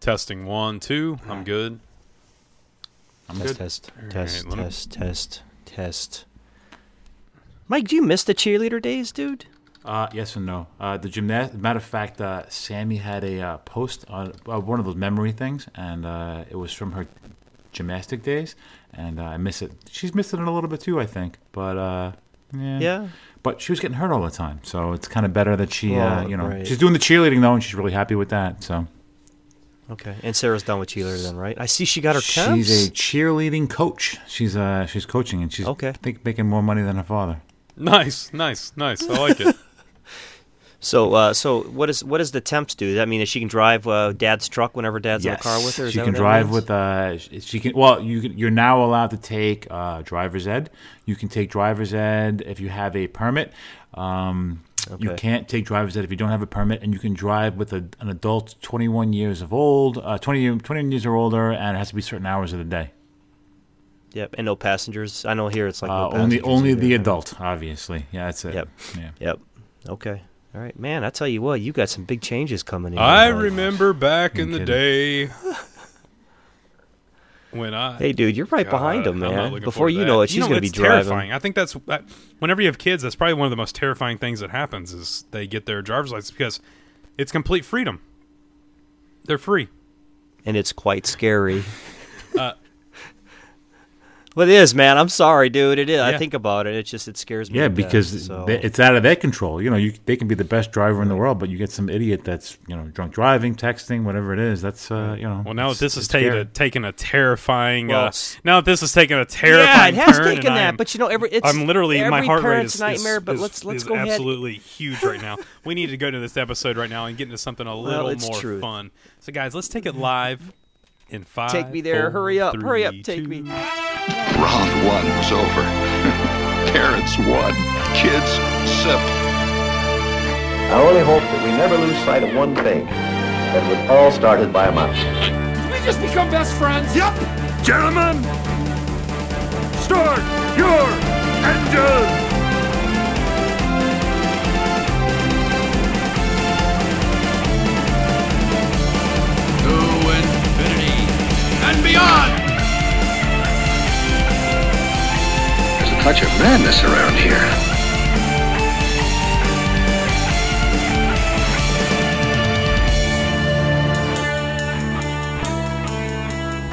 Testing one, two. I'm good. I'm test, good. test, All test, right, let me- test, test, test. Mike, do you miss the cheerleader days, dude? Uh, yes and no. Uh, the gymnast. Matter of fact, uh, Sammy had a uh, post on uh, one of those memory things, and uh, it was from her gymnastic days, and uh, I miss it. She's missing it a little bit too, I think. But uh, yeah. Yeah. But she was getting hurt all the time, so it's kind of better that she, uh, Oh, you know, right. she's doing the cheerleading though, and she's really happy with that. So Okay. And Sarah's done with cheerleader then, right? I see she got her temps. she's a cheerleading coach. She's uh, she's coaching, and she's Okay. I think making more money than her father. Nice, nice, nice. I like it. So, uh, so what is what does the temps do? Does that mean that she can drive uh, dad's truck whenever dad's in the car with her? Is she can drive with. Uh, she can. Well, you can, you're now allowed to take uh, driver's ed. You can take driver's ed if you have a permit. Um, You can't take driver's ed if you don't have a permit, and you can drive with a, an adult 21 years of old, uh, 20, 21 years or older, and it has to be certain hours of the day. Yep. And no passengers. I know here it's like no Uh, only passengers only either, the right? adult, obviously. Yeah, that's it. Yep. Yeah. Yep. Okay. All right, man. I tell you what, you got some big changes coming in. I remember back You in the day when I. Hey, dude, you're right behind God, him, man. Before you know it, she's know, gonna be driving. terrifying. I think that's that, whenever you have kids, that's probably one of the most terrifying things that happens is they get their driver's license because it's complete freedom. They're free. and it's quite scary. Uh, well, it is, man. I'm sorry, dude. It is. I think about it. It just it scares me. Yeah, to death, because so. it's out of their control. You know, you, they can be the best driver in the world, but you get some idiot that's you know drunk driving, texting, whatever it is. That's uh, you know. Well, now it's- this is it's taking a, scary. taking a terrifying. Well, uh, s- now this is taking a yeah, terrifying it has turn. taken and I that, am- but you know, every it's I'm literally every my heart rate parent's is, nightmare. is, but is- let's let's is go ahead. absolutely huge right now. We need to go to this episode right now and get into something a little it's more true. fun. So, guys, let's take it live in five. Take me there. four, Hurry up. Hurry up. Take two, me. Round one was over. Parents won. Kids sip. I only hope that we never lose sight of one thing that it was all started by a mouse. We just become best friends. Yep. Gentlemen, start your engine. Beyond. There's a touch of madness around here.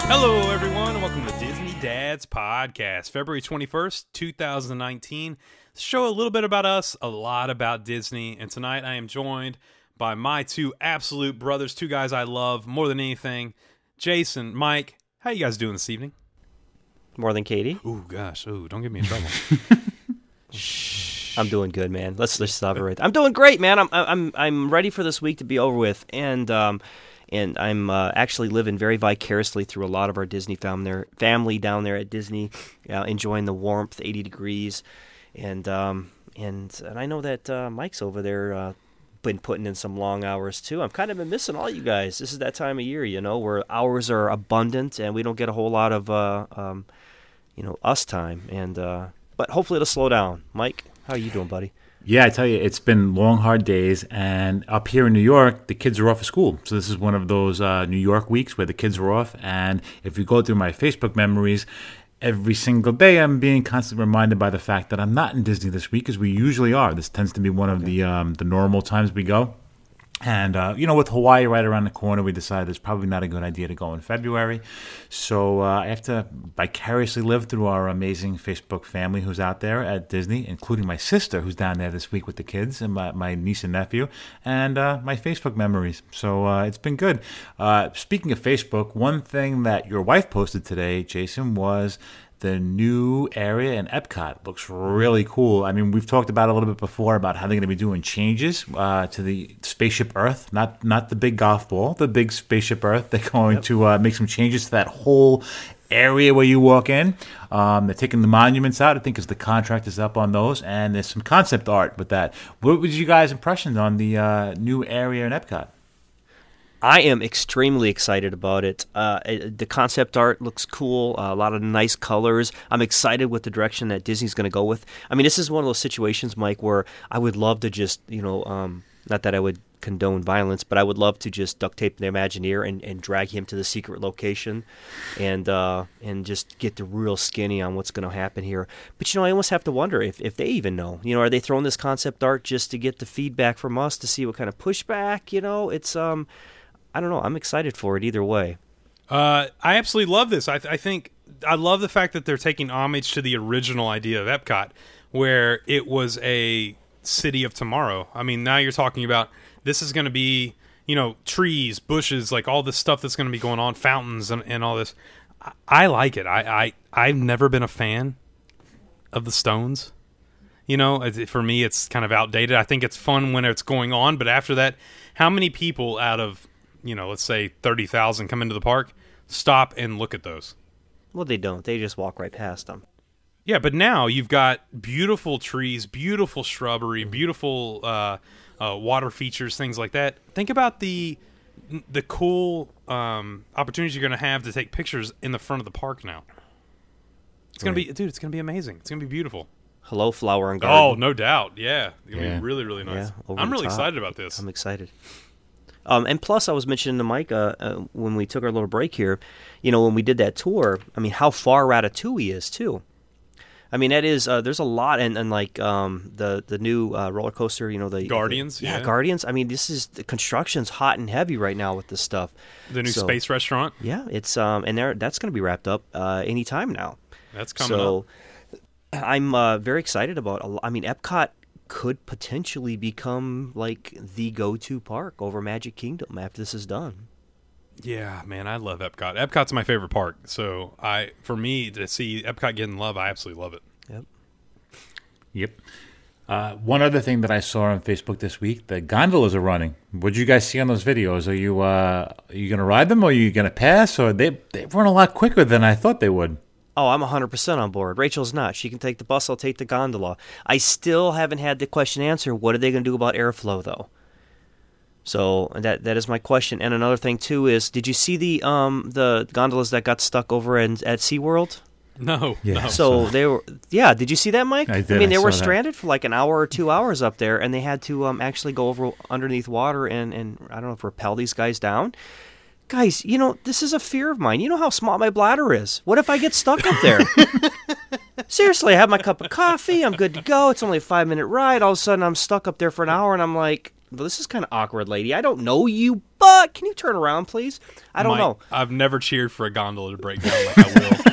Hello, everyone, and welcome to Disney Dads Podcast, February 21st, 2019. Show a little bit about us, a lot about Disney, and tonight I am joined by my two absolute brothers, two guys I love more than anything. Jason, Mike, how you guys doing this evening? More than Katie. Ooh, gosh, ooh, don't get me in trouble. I'm doing good, man. Let's let's stop it right. there. I'm doing great, man. I'm I'm I'm ready for this week to be over with, and um, and I'm uh, actually living very vicariously through a lot of our Disney fam there, family down there at Disney, uh, enjoying the warmth, 80 degrees, and um, and and I know that uh, Mike's over there. Been putting in some long hours too. I'm kind of been missing all you guys. This is that time of year, you know, where hours are abundant and we don't get a whole lot of, uh, um, you know, us time. And uh, but hopefully it'll slow down. Mike, how are you doing, buddy? Yeah, I tell you, it's been long, hard days, and up here in New York, the kids are off of school. So this is one of those uh, New York weeks where the kids are off. And if you go through my Facebook memories, every single day I'm being constantly reminded by the fact that I'm not in Disney this week, as we usually are. This tends to be one of the um, the normal times we go. And uh, you know, with Hawaii right around the corner, we decided it's probably not a good idea to go in February. So uh, I have to vicariously live through our amazing Facebook family who's out there at Disney, including my sister who's down there this week with the kids, and my, my niece and nephew, and uh, my Facebook memories. So uh, it's been good. Uh, speaking of Facebook, one thing that your wife posted today, Jason, was the new area in Epcot looks really cool. I mean, we've talked about a little bit before about how they're going to be doing changes uh, to the spaceship Earth, not not the big golf ball, the big spaceship Earth. They're going to uh, make some changes to that whole area where you walk in. Um, they're taking the monuments out, I think, as the contract is up on those, and there's some concept art with that. What was you guys' impressions on the uh, new area in Epcot? I am extremely excited about it. Uh, the concept art looks cool, uh, a lot of nice colors. I'm excited with the direction that Disney's going to go with. I mean, this is one of those situations, Mike, where I would love to just, you know, um, not that I would condone violence, but I would love to just duct tape the Imagineer and, and drag him to the secret location, and uh, and just get the real skinny on what's going to happen here. But you know, I almost have to wonder if if they even know. You know, are they throwing this concept art just to get the feedback from us to see what kind of pushback? You know, it's um, I don't know. I'm excited for it either way. Uh, I absolutely love this. I, I think I love the fact that they're taking homage to the original idea of Epcot, where it was a city of tomorrow. I mean, now you're talking about this is going to be, you know, trees, bushes, like all this stuff that's going to be going on, fountains, and, and all this. I, I like it. I, I I've never been a fan of the Stones. You know, for me, it's kind of outdated. I think it's fun when it's going on, but after that, how many people out of you know, let's say thirty thousand come into the park, stop and look at those? Well, they don't. They just walk right past them. Yeah, but now you've got beautiful trees, beautiful shrubbery, beautiful uh, uh, water features, things like that. Think about the the cool um, opportunities you're going to have to take pictures in the front of the park now. It's gonna be, dude. It's gonna be amazing. It's gonna be beautiful. Hello, flower and garden. Oh, no doubt. Yeah, it's gonna Yeah. be really, really nice. Yeah, I'm really top. excited about this. I'm excited. Um, and plus, I was mentioning to Mike uh, uh, when we took our little break here, you know, when we did that tour, I mean, how far Ratatouille is, too. I mean, that is, uh, there's a lot, and, and like um, the the new uh, roller coaster, you know, the Guardians, the- yeah, yeah. Guardians. I mean, this is the construction's hot and heavy right now with this stuff. the new So- space restaurant Yeah, it's um, and there that's going to be wrapped up uh, anytime now. that's coming so up. I'm uh, very excited about. I mean, Epcot could potentially become like the go-to park over Magic Kingdom after this is done. Yeah, man, I love Epcot. Epcot's my favorite park. So I, for me to see Epcot getting love, I absolutely love it. Yep. Yep. Uh, one other thing that I saw on Facebook this week: the gondolas are running. What did you guys see on those videos? Are you uh, are you going to ride them, or are you going to pass? Or they they run a lot quicker than I thought they would. Oh, I'm 100% on board. Rachel's not. She can take the bus, I'll take the gondola. I still haven't had the question answered. What are they going to do about airflow, though? So that that is my question. And another thing too is, did you see the um the gondolas that got stuck over in, at SeaWorld? No, Yeah. no. So they were, yeah. Did you see that, Mike? I did, I mean, I they were saw that. stranded for like an hour or two hours up there, and they had to um, actually go over underneath water and and I don't know if rappel these guys down. Guys, you know this is a fear of mine. You know how small my bladder is. What if I get stuck up there? Seriously, I have my cup of coffee. I'm good to go. It's only a five minute ride. All of a sudden, I'm stuck up there for an hour, and I'm like, well, "This is kind of awkward, lady. I don't know you, but can you turn around, please? I don't Mike, know. I've never cheered for a gondola to break down like I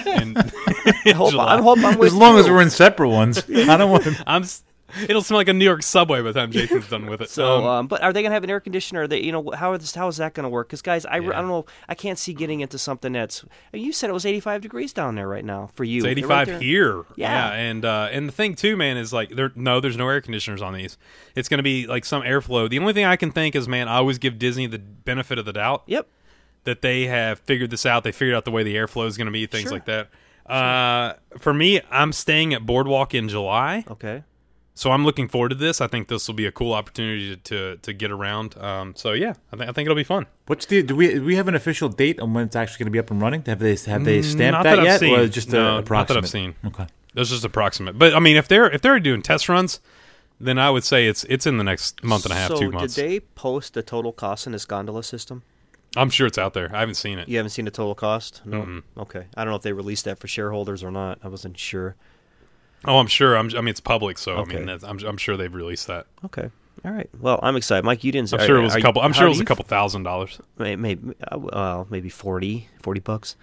will. in, I hope, July. I hope I'm with As long as we're in separate ones, I don't want. I'm. s- It'll smell like a New York subway by the time Jason's done with it. So, Um, um, but are they going to have an air conditioner? Are they, you know, how is how is that going to work? Because guys, I, re- I don't know. I can't see getting into something that's. You said it was 85 degrees down there right now for you. it's 85 right here. Yeah. and uh, and the thing too, man, is like there. No, there's no air conditioners on these. It's going to be like some airflow. The only thing I can think is, man, I always give Disney the benefit of the doubt Yep. that they have figured this out. They figured out the way the airflow is going to be, things Sure. like that. Uh, for me, I'm staying at Boardwalk in July. Okay. So I'm looking forward to this. I think this will be a cool opportunity to to, to get around. Um, so yeah, I think I think it'll be fun. What's the? Do we do we have an official date on when it's actually going to be up and running? Have they have they stamped not that, that I've yet, seen. or just No, a not that I've approximate? seen. Okay. That's just approximate. But I mean, if they're if they're doing test runs, then I would say it's it's in the next month and a half, so two months. did they post the total cost in this gondola system? I'm sure it's out there. I haven't seen it. You haven't seen the total cost? No. Mm-mm. Okay. I don't know if they released that for shareholders or not. I wasn't sure. Oh, I'm sure. I'm, I mean, it's public, so Okay. I mean, that's, I'm I'm sure they've released that. Okay. All right. Well, I'm excited, Mike. You didn't. I'm sure it was a you- couple. I'm sure it was a couple thousand dollars. may- Maybe, uh, well, maybe 40, 40 bucks.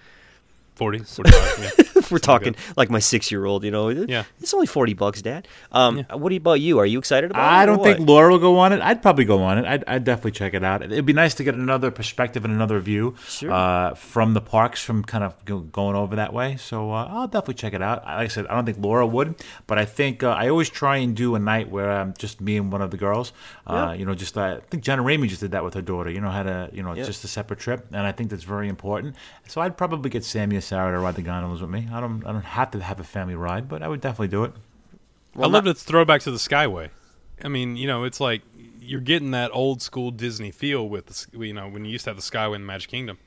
40, 45, yeah. if we're talking like my six year old, you know, Yeah. it's only forty bucks, Dad. Um, what about you? Are you excited about it? I don't think what? Laura will go on it. I'd probably go on it. I'd, I'd definitely check it out. It'd be nice to get another perspective and another view Sure. uh, from the parks, from kind of going over that way. So uh, I'll definitely check it out. Like I said, I don't think Laura would, but I think uh, I always try and do a night where I'm just me and one of the girls. Uh, You know, just uh, I think Jenna Ramey just did that with her daughter. You know, had a you know Yeah. just a separate trip, and I think that's very important. So I'd probably get Sammy or Sarah to ride the gondolas with me. I don't I don't have to have a family ride, but I would definitely do it. I love its throwback to the Skyway. I mean, you know, it's like you're getting that old school Disney feel with, the, you know, when you used to have the Skyway in the Magic Kingdom,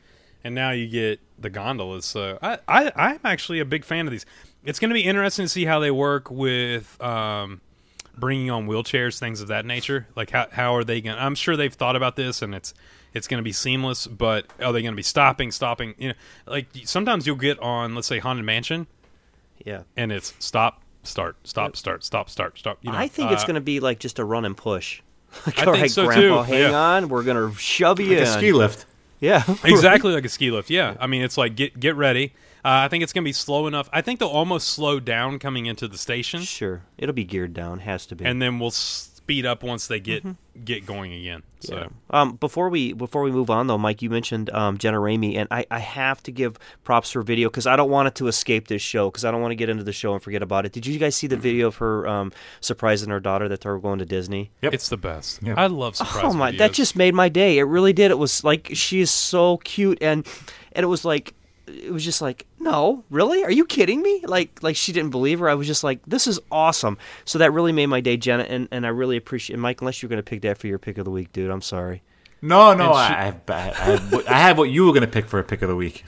and now you get the gondolas. So I, I, I'm actually a big fan of these. It's going to be interesting to see how they work with um, bringing on wheelchairs, things of that nature. Like how how are they going? to I'm sure they've thought about this, and it's it's going to be seamless. But are they going to be stopping, stopping? You know, like sometimes you'll get on, let's say Haunted Mansion, Yeah. and it's stop, start, stop, start, stop, start, stop. You know, I think it's uh, going to be like just a run and push. Like, I all think right, so, Grandpa, too. hang Yeah. on. We're going to shove you Like in. a ski lift. Yeah. exactly like a ski lift. Yeah, I mean it's like get get ready. Uh, I think it's going to be slow enough. I think they'll almost slow down coming into the station, Sure. It'll be geared down. Has to be. and then we'll speed up once they get get going again. So. Yeah. Um, before we before we move on though, Mike, you mentioned um, Jenna Ramey, and I, I have to give props for video because I don't want it to escape this show because I don't want to get into the show and forget about it. Did you guys see the video of her um, surprising her daughter that they were going to Disney? Yep. It's the best. Yep. I love surprise oh my, that just made my day. It really did. It was like she is so cute, and and it was like it was just like no, really? Are you kidding me? Like like she didn't believe her. I was just like this is awesome. So that really made my day, Jenna, and, and I really appreciate Mike. Unless you're going to pick that for your pick of the week, dude. I'm sorry. No, no, And I, I, have, I, have, what- I have what you were going to pick for a pick of the week.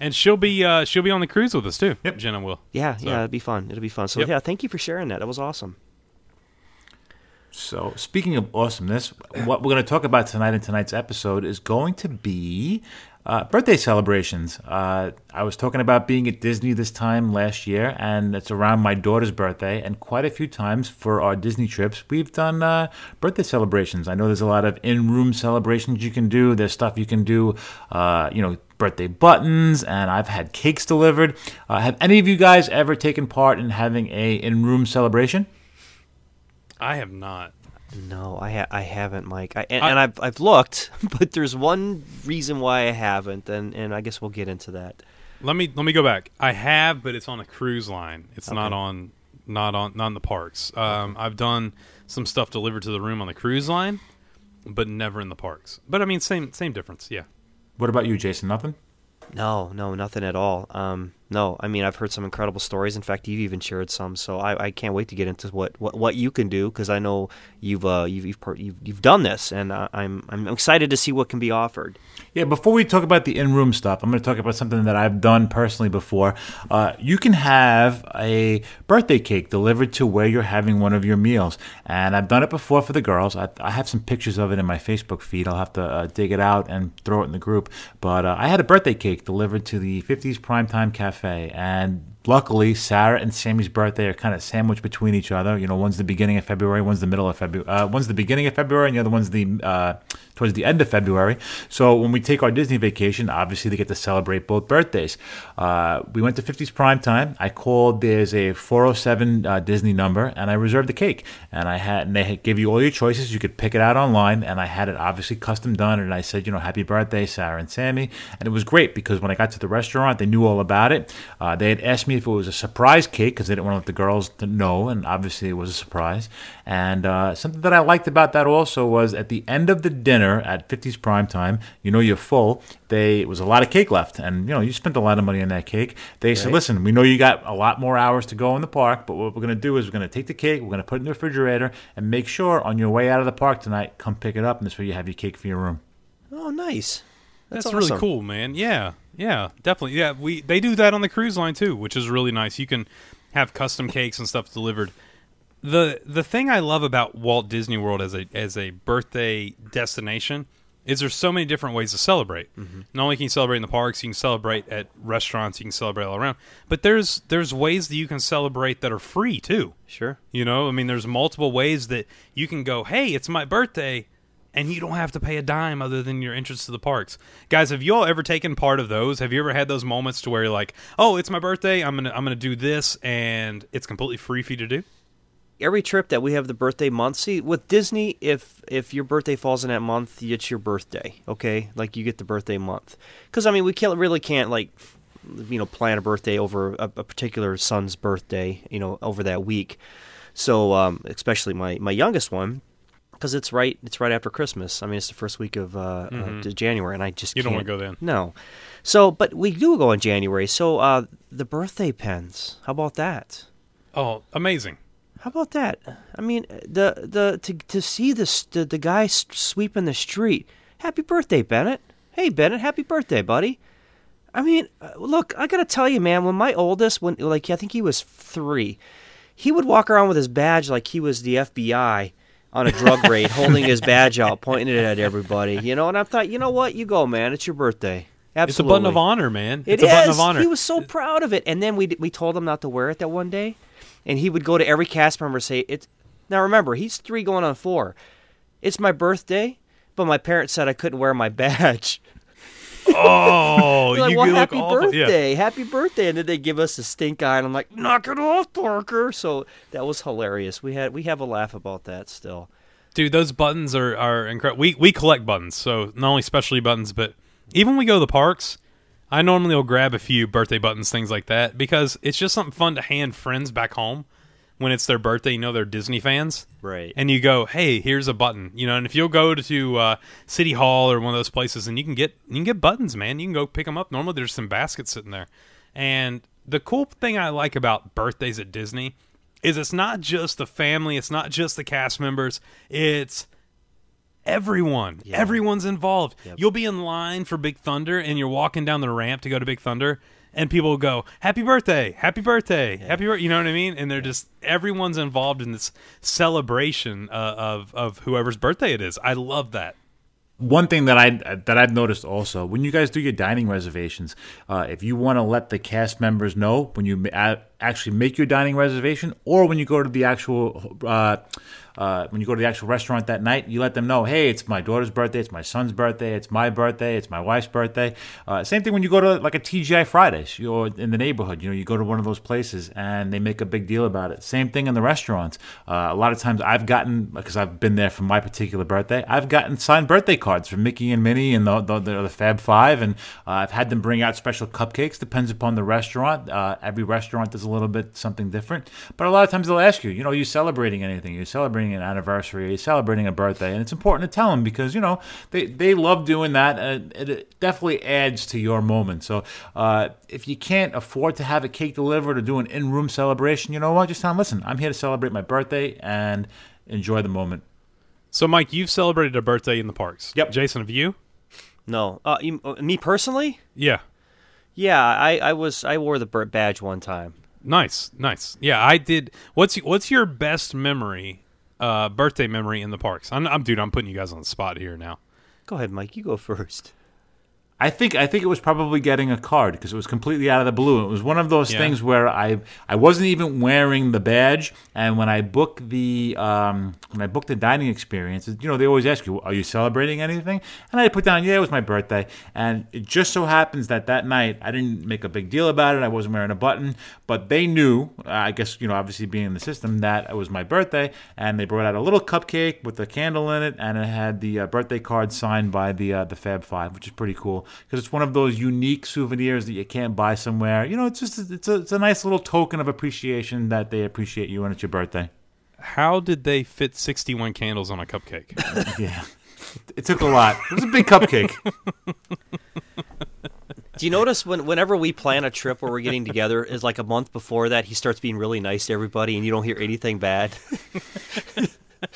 and she'll be uh, she'll be on the cruise with us too. Yep. Jenna will. Yeah, So- yeah, it'd be fun. It'll be fun. So Yep. yeah, thank you for sharing that. That was awesome. So, speaking of awesomeness, what we're going to talk about tonight in tonight's episode is going to be uh, birthday celebrations. Uh, I was talking about being at Disney this time last year, and it's around my daughter's birthday. And quite a few times for our Disney trips, we've done uh, birthday celebrations. I know there's a lot of in-room celebrations you can do. There's stuff you can do, uh, you know, birthday buttons, and I've had cakes delivered. Uh, have any of you guys ever taken part in having a in-room celebration? I have not. No, I ha- I haven't, Mike. I, and, I- and I've I've looked, but there's one reason why I haven't, and, and I guess we'll get into that. Let me let me go back. I have, but it's on a cruise line. It's not on not on not in the parks. Um, I've done some stuff delivered to the room on the cruise line, but never in the parks. But I mean, same same difference. Yeah. What about you, Jason? Nothing? No, no, nothing at all. Um, no, I mean I've heard some incredible stories. In fact, you've even shared some. So I, I can't wait to get into what, what, what you can do because I know you've uh, you've you've, part, you've you've done this, and uh, I'm I'm excited to see what can be offered. Yeah, before we talk about the in-room stuff, I'm going to talk about something that I've done personally before. Uh, you can have a birthday cake delivered to where you're having one of your meals, and I've done it before for the girls. I, I have some pictures of it in my Facebook feed. I'll have to uh, dig it out and throw it in the group. But uh, I had a birthday cake delivered to the 50s Primetime Cafe, and luckily Sarah and Sammy's birthday are kind of sandwiched between each other. You know, one's the beginning of February, one's the middle of February. Uh, one's the beginning of February, and the other one's the uh, towards the end of February. So when we take our Disney vacation, obviously they get to celebrate both birthdays. Uh, we went to 50s prime time. I called. There's a 407 uh, Disney number, and I reserved the cake. And I had, and they gave you all your choices. You could pick it out online, and I had it obviously custom done. And I said, you know, happy birthday, Sarah and Sammy. And it was great because when I got to the restaurant, they knew all about it. Uh, they had asked me if it was a surprise cake because they didn't want to let the girls to know, and obviously it was a surprise. And uh, something that I liked about that also was at the end of the dinner at 50s prime time, you know you're full. They it was a lot of cake left, and you know you spent a lot of money on that cake. They said, "Listen, we know you got a lot more hours to go in the park, but what we're going to do is we're going to take the cake, we're going to put it in the refrigerator, and make sure on your way out of the park tonight, come pick it up, and this way you have your cake for your room." Oh, nice. That's, That's, really cool, man. Yeah, yeah, definitely. Yeah, we they do that on the cruise line too, which is really nice. You can have custom cakes and stuff delivered. The The thing I love about Walt Disney World as a as a birthday destination is there's so many different ways to celebrate. Mm-hmm. Not only can you celebrate in the parks, you can celebrate at restaurants, you can celebrate all around. But there's there's ways that you can celebrate that are free too. Sure. You know, I mean, there's multiple ways that you can go, hey, it's my birthday, and you don't have to pay a dime other than your entrance to the parks. Guys, have you all ever taken part of those? Have you ever had those moments to where you're like, oh, it's my birthday, I'm gonna I'm gonna do this, and it's completely free for you to do? Every trip that we have the birthday month. See, with Disney, if if your birthday falls in that month, it's your birthday. Okay, like you get the birthday month. Because I mean, we can't really can't like you know plan a birthday over a, a particular son's birthday. You know, over that week. So um, especially my my youngest one. Because it's right, it's right after Christmas. I mean, it's the first week of uh, uh, January, and I just Mm-hmm. You don't wanna go then. No, so but we do go in January. So uh, the birthday pens, how about that? Oh, amazing! How about that? I mean, the the to to see this the, the guy sweeping the street. Happy birthday, Bennett. Hey, Bennett, happy birthday, buddy. I mean, uh, look, I gotta tell you, man. When my oldest, when like I think he was three, he would walk around with his badge like he was the FBI on a drug raid, holding his badge out, pointing it at everybody. You know, and I thought, you know what, you go, man. It's your birthday. Absolutely. It's a button of honor, man. It it's a button of honor. He was so proud of it. And then we we told him not to wear it that one day, and he would go to every cast member and say, "It's now remember he's three going on four. It's my birthday, but my parents said I couldn't wear my badge. oh, like, you well, look happy awful. Yeah. birthday, happy birthday, and then they give us a stink eye, and I'm like, knock it off, Parker. So that was hilarious. We had we have a laugh about that still. Dude, those buttons are, are incredible. We we collect buttons, so not only specialty buttons, but even when we go to the parks, I normally will grab a few birthday buttons, things like that, because it's just something fun to hand friends back home when it's their birthday. You know they're Disney fans, Right. And you go, hey, here's a button, you know. And if you'll go to uh, City Hall or one of those places, and you can get you can get buttons, man. You can go pick them up. Normally, there's some baskets sitting there, and the cool thing I like about birthdays at Disney is it's not just the family, it's not just the cast members, it's everyone. Everyone's involved. You'll be in line for Big Thunder and you're walking down the ramp to go to Big Thunder and people will go, "Happy birthday. Happy birthday. Happy bir-" you know what I mean? And they're just everyone's involved in this celebration uh, of of whoever's birthday it is. I love that. One thing that I that I've noticed also when you guys do your dining reservations, uh, if you want to let the cast members know when you actually make your dining reservation, or when you go to the actual uh, uh, when you go to the actual restaurant that night, you let them know, hey, it's my daughter's birthday, it's my son's birthday, it's my birthday, it's my wife's birthday. Uh, same thing when you go to like a TGI Fridays, you're in the neighborhood. You know, you go to one of those places and they make a big deal about it. Same thing in the restaurants. Uh, a lot of times I've gotten because I've been there for my particular birthday, I've gotten signed birthday cards from Mickey and Minnie and the the, the, Fab Five, and uh, I've had them bring out special cupcakes. Depends upon the restaurant. Uh, every restaurant does a little bit something different, but a lot of times they'll ask you, you know, are you celebrating anything? You're celebrating an anniversary, celebrating a birthday, and it's important to tell them because you know they they love doing that. Uh, it, it definitely adds to your moment. So uh, if you can't afford to have a cake delivered or do an in-room celebration, you know what? Just tell them, listen, I'm here to celebrate my birthday and enjoy the moment. So, Mike, you've celebrated a birthday in the parks. Yep. Jason, have you? No, uh, you, uh, me personally, Yeah. yeah, I, I was I wore the bir- badge one time. Nice, nice. Yeah, I did. What's what's your best memory, uh, birthday memory in the parks? I'm, I'm dude. I'm putting you guys on the spot here now. Go ahead, Mike. You go first. I think I think it was probably getting a card because it was completely out of the blue. It was one of those Yeah. things where I I wasn't even wearing the badge, and when I booked the um, when I booked the dining experience, you know they always ask you, "Are you celebrating anything?" And I put down, "Yeah, it was my birthday." And it just so happens that that night I didn't make a big deal about it. I wasn't wearing a button, but they knew, I guess you know, obviously being in the system, that it was my birthday, and they brought out a little cupcake with a candle in it, and it had the uh, birthday card signed by the uh, the Fab Five, which is pretty cool because it's one of those unique souvenirs that you can't buy somewhere. You know, it's just it's a it's a nice little token of appreciation that they appreciate you and it's your birthday. How did they fit 61 candles on a cupcake? Yeah, it took a lot. It was a big cupcake. Do you notice when whenever we plan a trip where we're getting together, is like a month before that he starts being really nice to everybody, and you don't hear anything bad.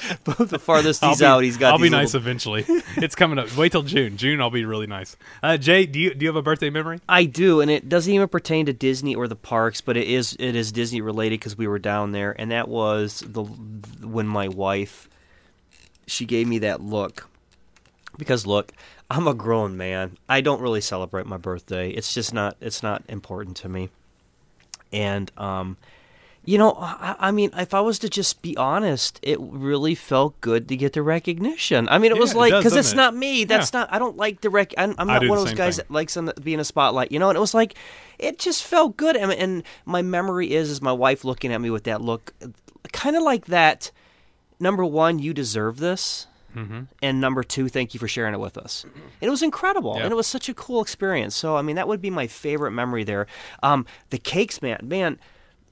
the farthest he's be, out, he's got. I'll be nice little- eventually. It's coming up. Wait till June. June, I'll be really nice. Uh, Jay, do you do you have a birthday memory? I do, and it doesn't even pertain to Disney or the parks, but it is it is Disney related because we were down there, and that was the when my wife she gave me that look. Because look, I'm a grown man. I don't really celebrate my birthday. It's just not it's not important to me. And um you know, I, I mean, if I was to just be honest, it really felt good to get the recognition. I mean, it Yeah, was like because doesn't it's it? not me. That's not. I don't like the rec. I'm, I'm not one of those guys thing. that likes to be in a spotlight, you know. And it was like, it just felt good. And, and my memory is is my wife looking at me with that look, kind of like that. Number one, you deserve this. Mm-hmm. And number two, thank you for sharing it with us. And it was incredible, Yeah. and it was such a cool experience. So, I mean, that would be my favorite memory there. Um, the cakes, man, man,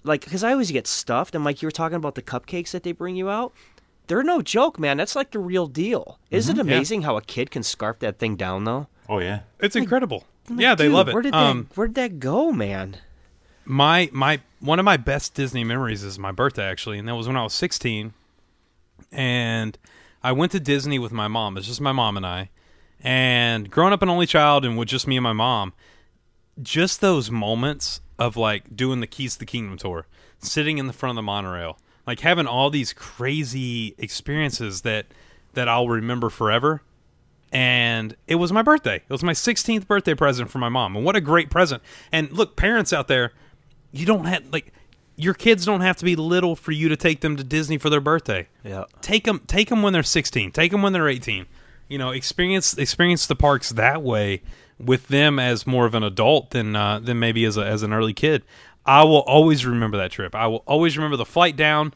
like because I always get stuffed, and like you were talking about the cupcakes that they bring you out. They're no joke, man. That's like the real deal. Isn't it Mm-hmm. Yeah. amazing how a kid can scarf that thing down, though? Oh yeah. It's incredible. Like, Yeah, they love it. Where did um, that Where did that go, man? my my one of my best Disney memories is my birthday actually, and that was when I was 16, and I went to Disney with my mom. It's just my mom and I, and growing up an only child and with just me and my mom, just those moments of like doing the Keys to the Kingdom tour. sitting in the front of the monorail, like having all these crazy experiences that that I'll remember forever. And it was my birthday. It was my 16th birthday present for my mom. And what a great present. And look, parents out there, you don't have like your kids don't have to be little for you to take them to Disney for their birthday. Yeah. Take them take them when they're 16. Take them when they're 18. You know, experience experience the parks that way with them as more of an adult than uh, than maybe as a, as an early kid. I will always remember that trip. I will always remember the flight down,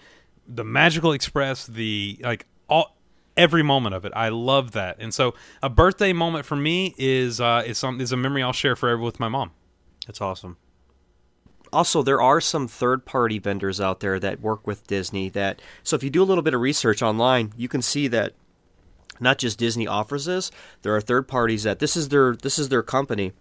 the Magical Express, the like all every moment of it. I love that. And so a birthday moment for me is uh, is some is a memory I'll share forever with my mom. That's awesome. Also, there are some third party vendors out there that work with Disney that so if you do a little bit of research online, you can see that not just Disney offers this, there are third parties that this is their this is their company.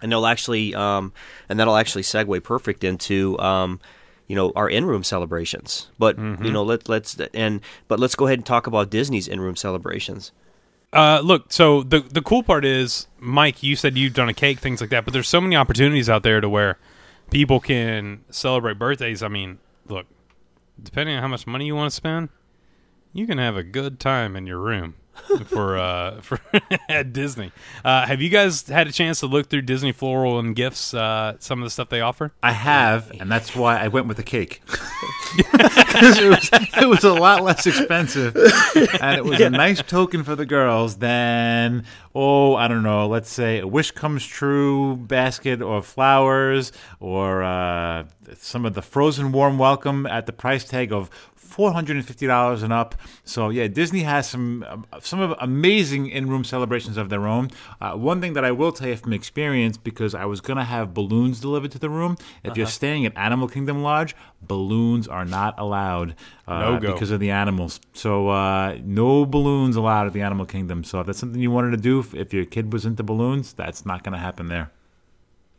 And they'll actually um, and that'll actually segue perfect into um, you know our in-room celebrations. But you know let let's and but let's go ahead and talk about Disney's in-room celebrations. Uh, look, so the the cool part is, Mike, you said you've done a cake, things like that, but there's so many opportunities out there to where people can celebrate birthdays. I mean, look, depending on how much money you want to spend, you can have a good time in your room for uh for at Disney. Uh, have you guys had a chance to look through Disney Floral and Gifts? Uh, some of the stuff they offer. I have, and that's why I went with the cake. it, was, it was a lot less expensive, and it was a nice token for the girls than oh, I don't know, let's say a wish comes true basket or flowers or uh, some of the frozen warm welcome at the price tag of four hundred and fifty dollars and up. So yeah, Disney has some um, some of amazing in-room celebrations of their own. Uh, one thing that I will tell you from experience, because I was gonna have balloons delivered to the room. If you're staying at Animal Kingdom Lodge, balloons are not allowed uh, No-go. because of the animals. So uh, no balloons allowed at the Animal Kingdom. So if that's something you wanted to do, if, if your kid was into balloons, that's not gonna happen there.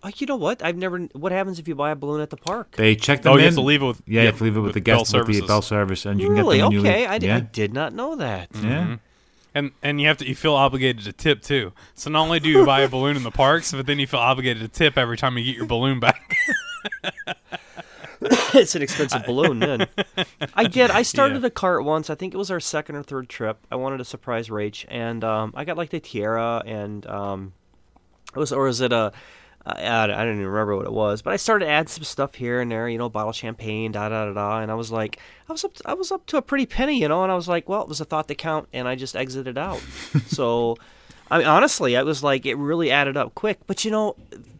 Oh, you know what? I've never. What happens if you buy a balloon at the park? They check them Oh, you have to leave it with- yeah, you have to leave it with, with the guest with the services. bell service, and you really? can get them when Okay, you I did, yeah. I did not know that. yeah. And and you have to you feel obligated to tip too. So not only do you buy a balloon in the parks, but then you feel obligated to tip every time you get your balloon back. it's an expensive balloon, then. I did. I started Yeah. a cart once. I think it was our second or third trip. I wanted to surprise Rach, and um, I got like the tiara, and um, it was or was it a I, I don't even remember what it was, but I started adding some stuff here and there, you know, bottle of champagne, da da da da, and I was like, I was up, I was up to a pretty penny, you know, and I was like, well, it was a thought to count, and I just exited out. so, I mean, honestly, I was like, it really added up quick, but you know,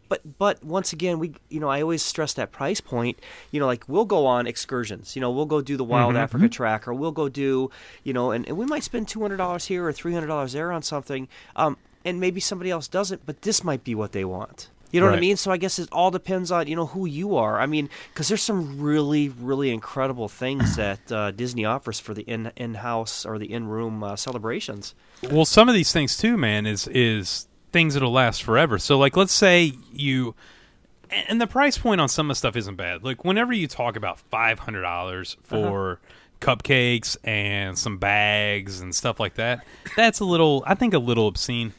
but but once again, we, you know, I always stress that price point. You know, like we'll go on excursions, you know, we'll go do the Wild Africa Trek, or we'll go do, you know, and, and we might spend two hundred dollars here or three hundred dollars there on something, um, and maybe somebody else doesn't, but this might be what they want. You know what I mean? So I guess it all depends on you know who you are. I mean, because there's some really really incredible things that uh, Disney offers for the in in house or the in room uh, celebrations. well, some of these things too, man, is is things that'll last forever. So like let's say you and the price point on some of the stuff isn't bad. Like whenever you talk about five hundred dollars for cupcakes and some bags and stuff like that, that's a little I think a little obscene.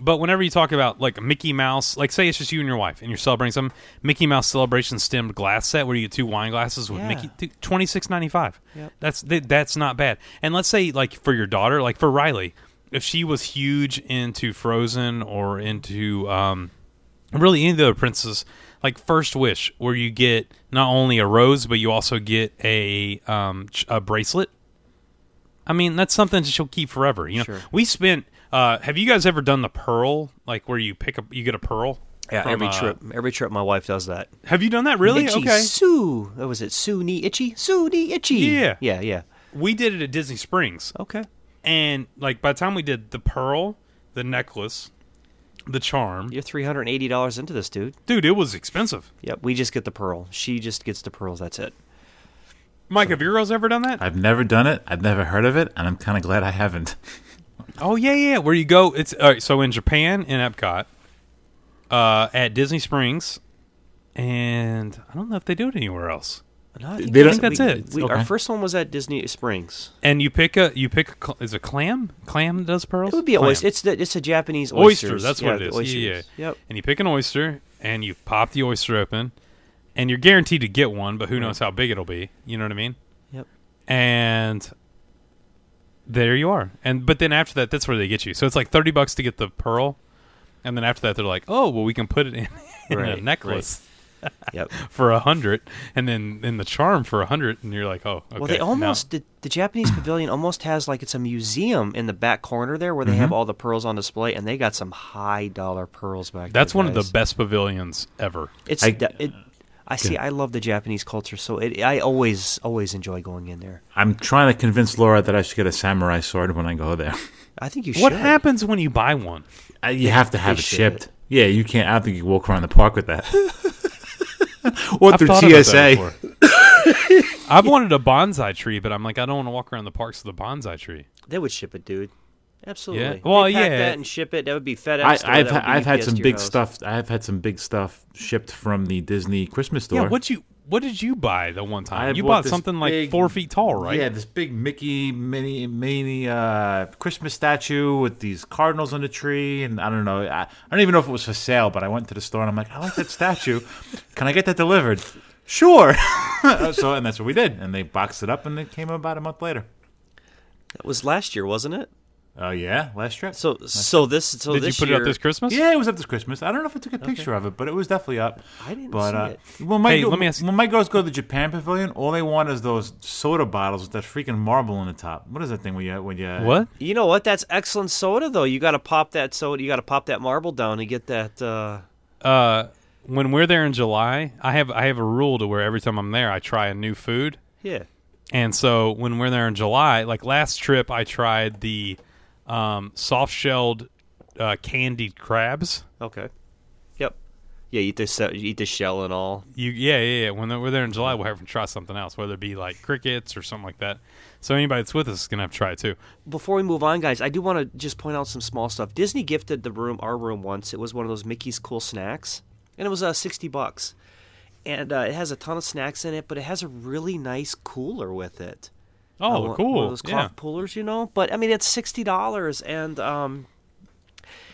But whenever you talk about like Mickey Mouse, like say it's just you and your wife and you're celebrating some Mickey Mouse celebration stemmed glass set where you get two wine glasses with Yeah. Mickey twenty six ninety five. Yep. That's th- that's not bad. And let's say like for your daughter, like for Riley, if she was huge into Frozen or into um, really any of the other princesses, like First Wish, where you get not only a rose but you also get a um, a bracelet. I mean, that's something that she'll keep forever. You know, Sure. we spent. Uh, have you guys ever done the pearl, like where you pick up, you get a pearl? Yeah, from, every uh, trip, every trip, my wife does that. Have you done that? Really? Itchy okay. Sue, what was it? Sue knee itchy. Sue knee itchy. Yeah. yeah, yeah. We did it at Disney Springs. Okay. and like by the time we did the pearl, the necklace, the charm, You're three hundred and eighty dollars into this, dude. dude, it was expensive. Yep, we just get the pearl. She just gets the pearls. That's it. Mike, have your girls ever done that? I've never done it. I've never heard of it, and I'm kind of glad I haven't. Oh yeah, yeah. Where you go? It's all right. So in Japan, in Epcot, uh, at Disney Springs, and I don't know if they do it anywhere else. No, I think They don't- we- that's it. we- Our first one was at Disney Springs. And you pick a you pick a cl- is it clam clam that does pearls? It would be a Clam. oyster. It's the, it's a Japanese oyster. oysters. That's yeah, what it the. Oysters. Yeah, yeah. Yep. And you pick an oyster and you pop the oyster open, and you're guaranteed to get one, but who knows how big it'll be? You know what I mean? Yep. And there you are. And but then after that, that's where they get you. So it's like thirty bucks to get the pearl, and then after that, they're like, oh, well, we can put it in, in a Right, necklace Yep. for a hundred, and then in the charm for a hundred, and you're like, oh, okay. Well, they now- almost the, the Japanese pavilion almost has like it's a museum in the back corner there where they Mm-hmm. have all the pearls on display, and they got some high dollar pearls back that's there. one of the best pavilions ever. It's I- I, it, I see. I love the Japanese culture, so it, I always always enjoy going in there. I'm trying to convince Laura that I should get a samurai sword when I go there. I think you should. What happens when you buy one? Uh, you have to have they it should. shipped. Yeah, you can't. I don't think you can walk around the park with that. or I've through thought about that TSA. I've wanted a bonsai tree, but I'm like, I don't want to walk around the parks with a bonsai tree. They would ship it, dude. Absolutely. Yeah. Well, They'd pack yeah. that and ship it. That would be FedEx. I, or I've that would ha- be I've had some big house. stuff. I've had some big stuff shipped from the Disney Christmas store. Yeah, what you what did you buy the one time? I you bought bought this something like four feet tall, right? Yeah, this big Mickey Minnie Minnie uh, Christmas statue with these cardinals on the tree, and I don't know. I, I don't even know if it was for sale, but I went to the store and I'm like, I like that statue. Can I get that delivered? Sure. so and that's what we did, and they boxed it up, and it came about a month later. That was last year, wasn't it? Oh yeah, last trip. So so this so Did you this put it up this Christmas? Yeah, it was up this Christmas. I don't know if I took a picture of it, but it was definitely up. I didn't but, see uh, it. When my, Hey, go- let me ask when my girls go to the Japan Pavilion, all they want is those soda bottles with that freaking marble on the top. What is that thing when you when you What? You know what? That's excellent soda, though. You got to pop that soda. You got to pop that marble down to get that. Uh, Uh, when we're there in July, I have I have a rule to where every time I'm there, I try a new food. yeah. And so when we're there in July, like last trip, I tried the um, soft shelled uh, candied crabs. Okay. Yep. Yeah, eat the eat the shell and all. You yeah yeah yeah. When we're there in July, we'll have to try something else, whether it be like crickets or something like that. So anybody that's with us is gonna have to try it too. Before we move on, guys, I do want to just point out some small stuff. Disney gifted the room, our room, once. It was one of those Mickey's Cool Snacks, and it was uh, sixty bucks. And uh, it has a ton of snacks in it, but it has a really nice cooler with it. Oh, Uh, one- cool! One of those yeah. cloth coolers, you know. But I mean, it's sixty dollars, and um,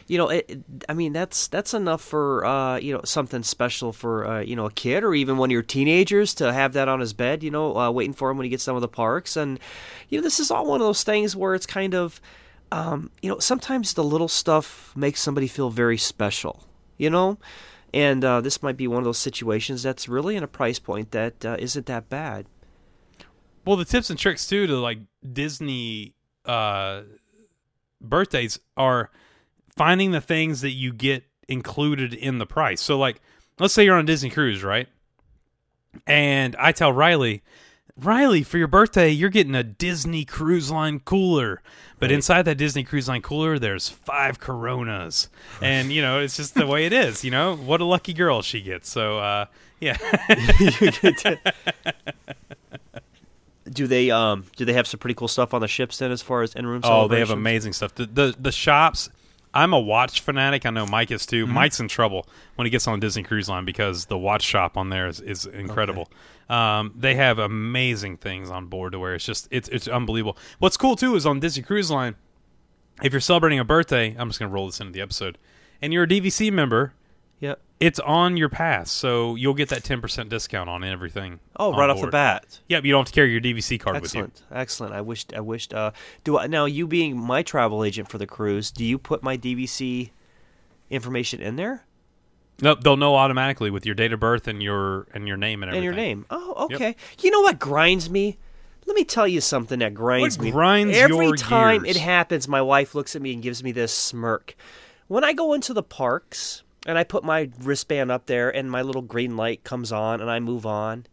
you know, it, I mean, that's that's enough for uh, you know something special for uh, you know a kid or even one of your teenagers to have that on his bed, you know, uh, waiting for him when he gets done with the parks. And you know, this is all one of those things where it's kind of, um, you know, sometimes the little stuff makes somebody feel very special, you know. And uh, this might be one of those situations that's really in a price point that uh, not that bad. Well, the tips and tricks too to like Disney uh, birthdays are finding the things that you get included in the price. So, like, let's say you're on a Disney cruise, right? And I tell Riley, Riley, for your birthday, you're getting a Disney Cruise Line cooler. But inside that Disney Cruise Line cooler, there's five Coronas, and you know it's just the way it is. You know what a lucky girl she gets. So, uh, yeah. Do they um do they have some pretty cool stuff on the ships then as far as in room Oh, they have amazing stuff. The, the the shops. I'm a watch fanatic. I know Mike is too. Mm-hmm. Mike's in trouble when he gets on Disney Cruise Line because the watch shop on there is, is incredible. Um, they have amazing things on board to where it's just it's it's unbelievable. What's cool too is on Disney Cruise Line, if you're celebrating a birthday, I'm just gonna roll this into the episode, and you're a DVC member, Yep. it's on your pass, so you'll get that 10% discount on everything. Oh, on right off the board. bat. Yep, you don't have to carry your DVC card with you. Excellent, excellent. I wished, I wished. Uh, do I, now you being my travel agent for the cruise? Do you put my DVC information in there Nope, they'll know automatically with your date of birth and your and your name and everything. and your name? Oh, Yep. okay. You know what grinds me? Let me tell you something that grinds What me. grinds Every time gears? it happens, my wife looks at me and gives me this smirk. When I go into the parks and I put my wristband up there and my little green light comes on and I move on,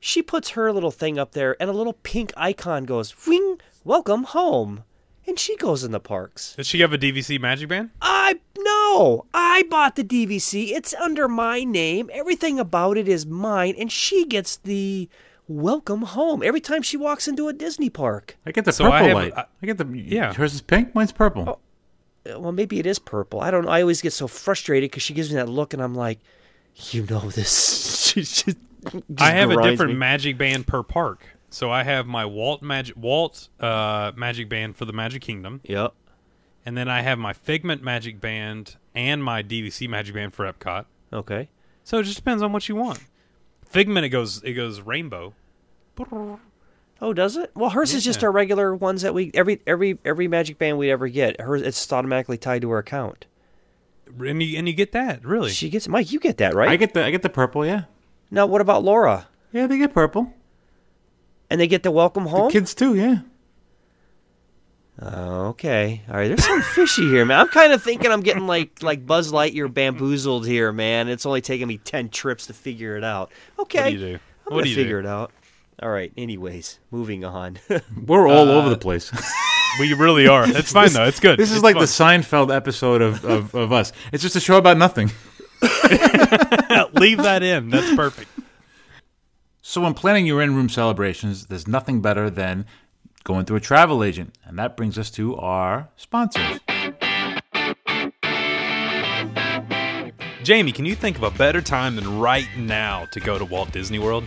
she puts her little thing up there and a little pink icon goes, "Ring, welcome home." And she goes in the parks. Does she have a DVC Magic Band? I no, I bought the DVC. It's under my name. Everything about it is mine, and she gets the welcome home every time she walks into a Disney park. I get the So purple I have- light. I- I, get the Yeah. Hers is pink. Mine's purple. Oh, Well, maybe it is purple. I don't know. I always get so frustrated because she gives me that look, and I'm like, you know this. She just- just I have a different me. Magic Band per park. So I have my Walt Magic Walt uh, Magic Band for the Magic Kingdom, Yep. and then I have my Figment Magic Band and my DVC Magic Band for Epcot. Okay. So it just depends on what you want. Figment it goes it goes rainbow. Oh, does it? Well, hers is just our regular ones that we every every every Magic Band we ever get. Hers it's automatically tied to her account. And you and you get that, really. She gets Mike. You get that right? I get the I get the purple. Yeah, now, what about Laura? yeah, they get purple. And they get the welcome home. The Kids too. Yeah. Oh, okay. All right. There's some fishy here, man. I'm kind of thinking I'm getting like like Buzz Lightyear bamboozled here, man. It's only taken me ten trips to figure it out. Okay. What do you do? I'm What gonna do you figure do? it out. All right. Anyways, moving on. We're all uh, over the place. We really are. It's fine though. It's good. This is It's like fun. the Seinfeld episode of, of, of us. It's just a show about nothing. Leave that in. That's perfect. So, when planning your in room celebrations, there's nothing better than going through a travel agent. And that brings us to our sponsors. Jamie, can you think of a better time than right now to go to Walt Disney World?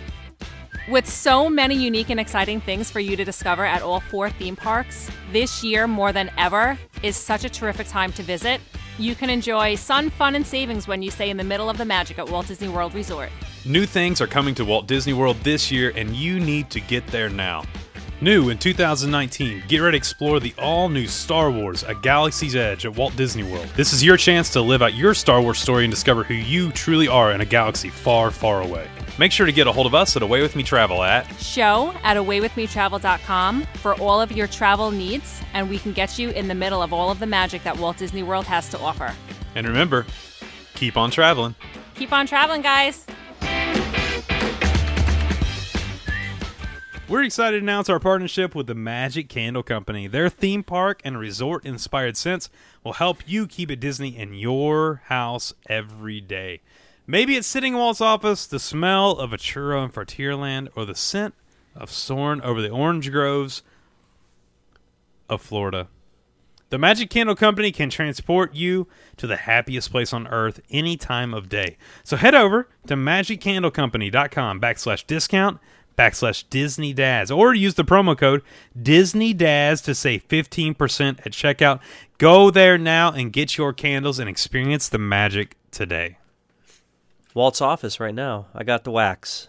With so many unique and exciting things for you to discover at all four theme parks, this year more than ever is such a terrific time to visit. You can enjoy sun, fun, and savings when you stay in the middle of the magic at Walt Disney World Resort. New things are coming to Walt Disney World this year, and you need to get there now. New in 2019, get ready to explore the all new Star Wars A Galaxy's Edge at Walt Disney World. This is your chance to live out your Star Wars story and discover who you truly are in a galaxy far, far away. Make sure to get a hold of us at Away With Me Travel at Show at awaywithmetravel.com for all of your travel needs, and we can get you in the middle of all of the magic that Walt Disney World has to offer. And remember, keep on traveling. Keep on traveling, guys! We're excited to announce our partnership with the Magic Candle Company. Their theme park and resort inspired scents will help you keep it Disney in your house every day. Maybe it's sitting in Walt's office, the smell of a churro in Frontierland, or the scent of soaring over the orange groves of Florida. The Magic Candle Company can transport you to the happiest place on earth any time of day. So head over to magiccandlecompany.com backslash discount backslash Disney Dads or use the promo code Disney Dads to save 15% at checkout. Go there now and get your candles and experience the magic today. Walt's office right now. I got the wax.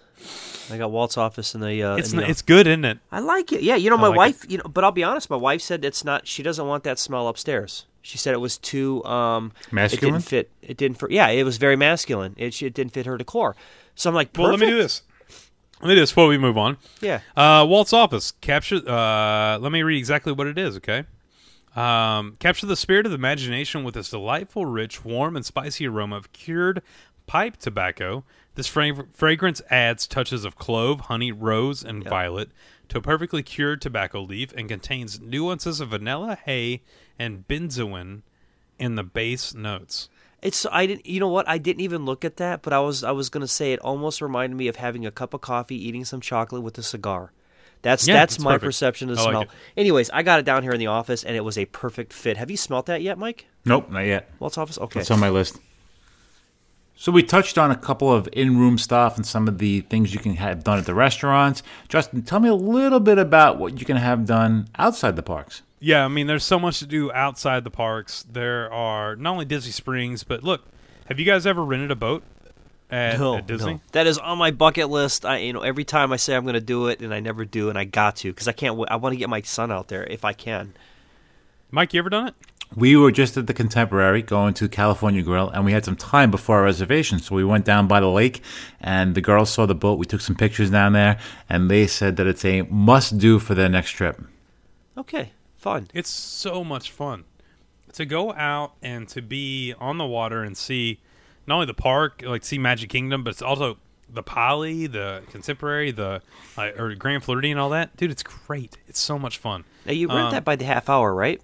I got Walt's office in the. Uh, It's in the- n- it's good, isn't it? I like it. Yeah, you know, my like wife. You know, but I'll be honest. My wife said it's not. She doesn't want that smell upstairs. She said it was too um, Masculine? It didn't fit. It didn't. For, yeah, it was very masculine. It, it didn't fit her decor. So I'm like, Well, let me do this. Let me do this before we move on. Yeah. Uh, Walt's office capture. Uh, let me read exactly what it is. Okay. Um, capture the spirit of the imagination with this delightful, rich, warm, and spicy aroma of cured pipe tobacco. This fra- fragrance adds touches of clove, honey, rose, and violet to a perfectly cured tobacco leaf and contains nuances of vanilla, hay, and benzoin in the base notes. It's I didn't. You know what? I didn't even look at that. But I was I was gonna say it almost reminded me of having a cup of coffee, eating some chocolate with a cigar. That's Yeah, that's my perfect. perception of the I like smell. it. Anyways, I got it down here in the office, and it was a perfect fit. Have you smelt that yet, Mike? Nope, not yet. Walt's office. Okay. That's on my list. So we touched on a couple of in-room stuff and some of the things you can have done at the restaurants. Justin, tell me a little bit about what you can have done outside the parks. Yeah, I mean, there's so much to do outside the parks. There are not only Disney Springs, but look, have you guys ever rented a boat at, No, at Disney? no. That is on my bucket list. I, you know, every time I say I'm going to do it, and I never do, and I got to because I can't. I want to get my son out there if I can. Mike, you ever done it? We were just at the Contemporary going to California Grill, and we had some time before our reservation. So we went down by the lake, and the girls saw the boat. We took some pictures down there, and they said that it's a must do for their next trip. Okay, fun. It's so much fun to go out and to be on the water and see not only the park, like see Magic Kingdom, but it's also the Poly, the Contemporary, the uh, or Grand Floridian, and all that. Dude, it's great. It's so much fun. Now you rent Um, that by the half hour, right?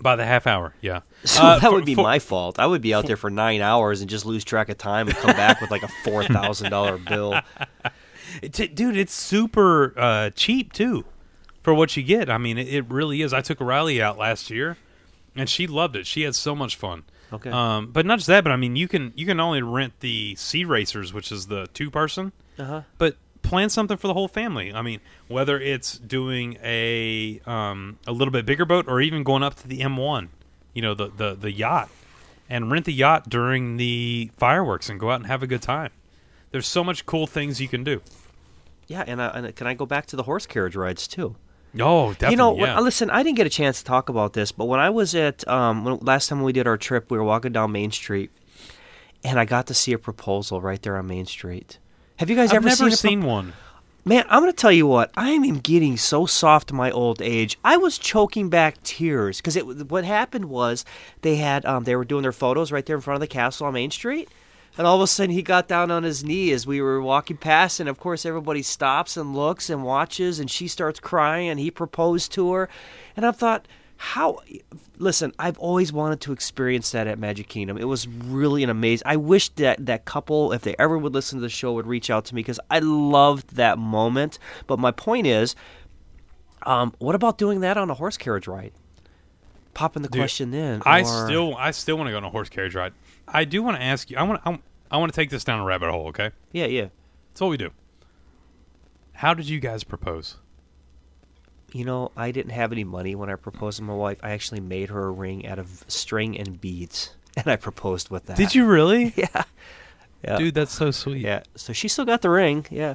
By the half hour, yeah. So Uh, that for- would be for- my fault. I would be out there for nine hours and just lose track of time and come back with like a four thousand dollar bill. Dude, it's super uh, cheap too for what you get. I mean, it, it really is. I took Riley out last year, and she loved it. She had so much fun. Okay. Um, but not just that, but I mean, you can you can only rent the Sea Raycers, which is the two person, Uh-huh. but plan something for the whole family. I mean, whether it's doing a um, a little bit bigger boat or even going up to the M1, you know, the the the yacht, and rent the yacht during the fireworks and go out and have a good time. there's so much cool things you can do. Yeah, and, uh, and can I go back to the horse carriage rides too? Oh, definitely. you know, when- listen, I didn't get a chance to talk about this, but when I was at um, when, last time we did our trip, we were walking down Main Street, and I got to see a proposal right there on Main Street. Have you guys I've ever never seen, seen one. Man, I'm going to tell you what. I am getting so soft in my old age. I was choking back tears because it. What happened was they had um, they were doing their photos right there in front of the castle on Main Street, and all of a sudden he got down on his knee as we were walking past, and of course everybody stops and looks and watches, and she starts crying, and he proposed to her, and I thought. How? Listen, I've always wanted to experience that at Magic Kingdom. It was really an amazing. I wish that that couple, if they ever would listen to the show, would reach out to me because I loved that moment. But my point is, um, what about doing that on a horse carriage ride? Popping the Dude, question in. I still, I still want to go on a horse carriage ride. I do want to ask you. I want, I, I want to take this down a rabbit hole. Okay, yeah, yeah. that's what we do. How did you guys propose? You know, I didn't have any money when I proposed to my wife. I actually made her a ring out of string and beads, and I proposed with that. Did you really? Yeah. Yeah. Dude, that's so sweet. Yeah. So she still got the ring. Yeah.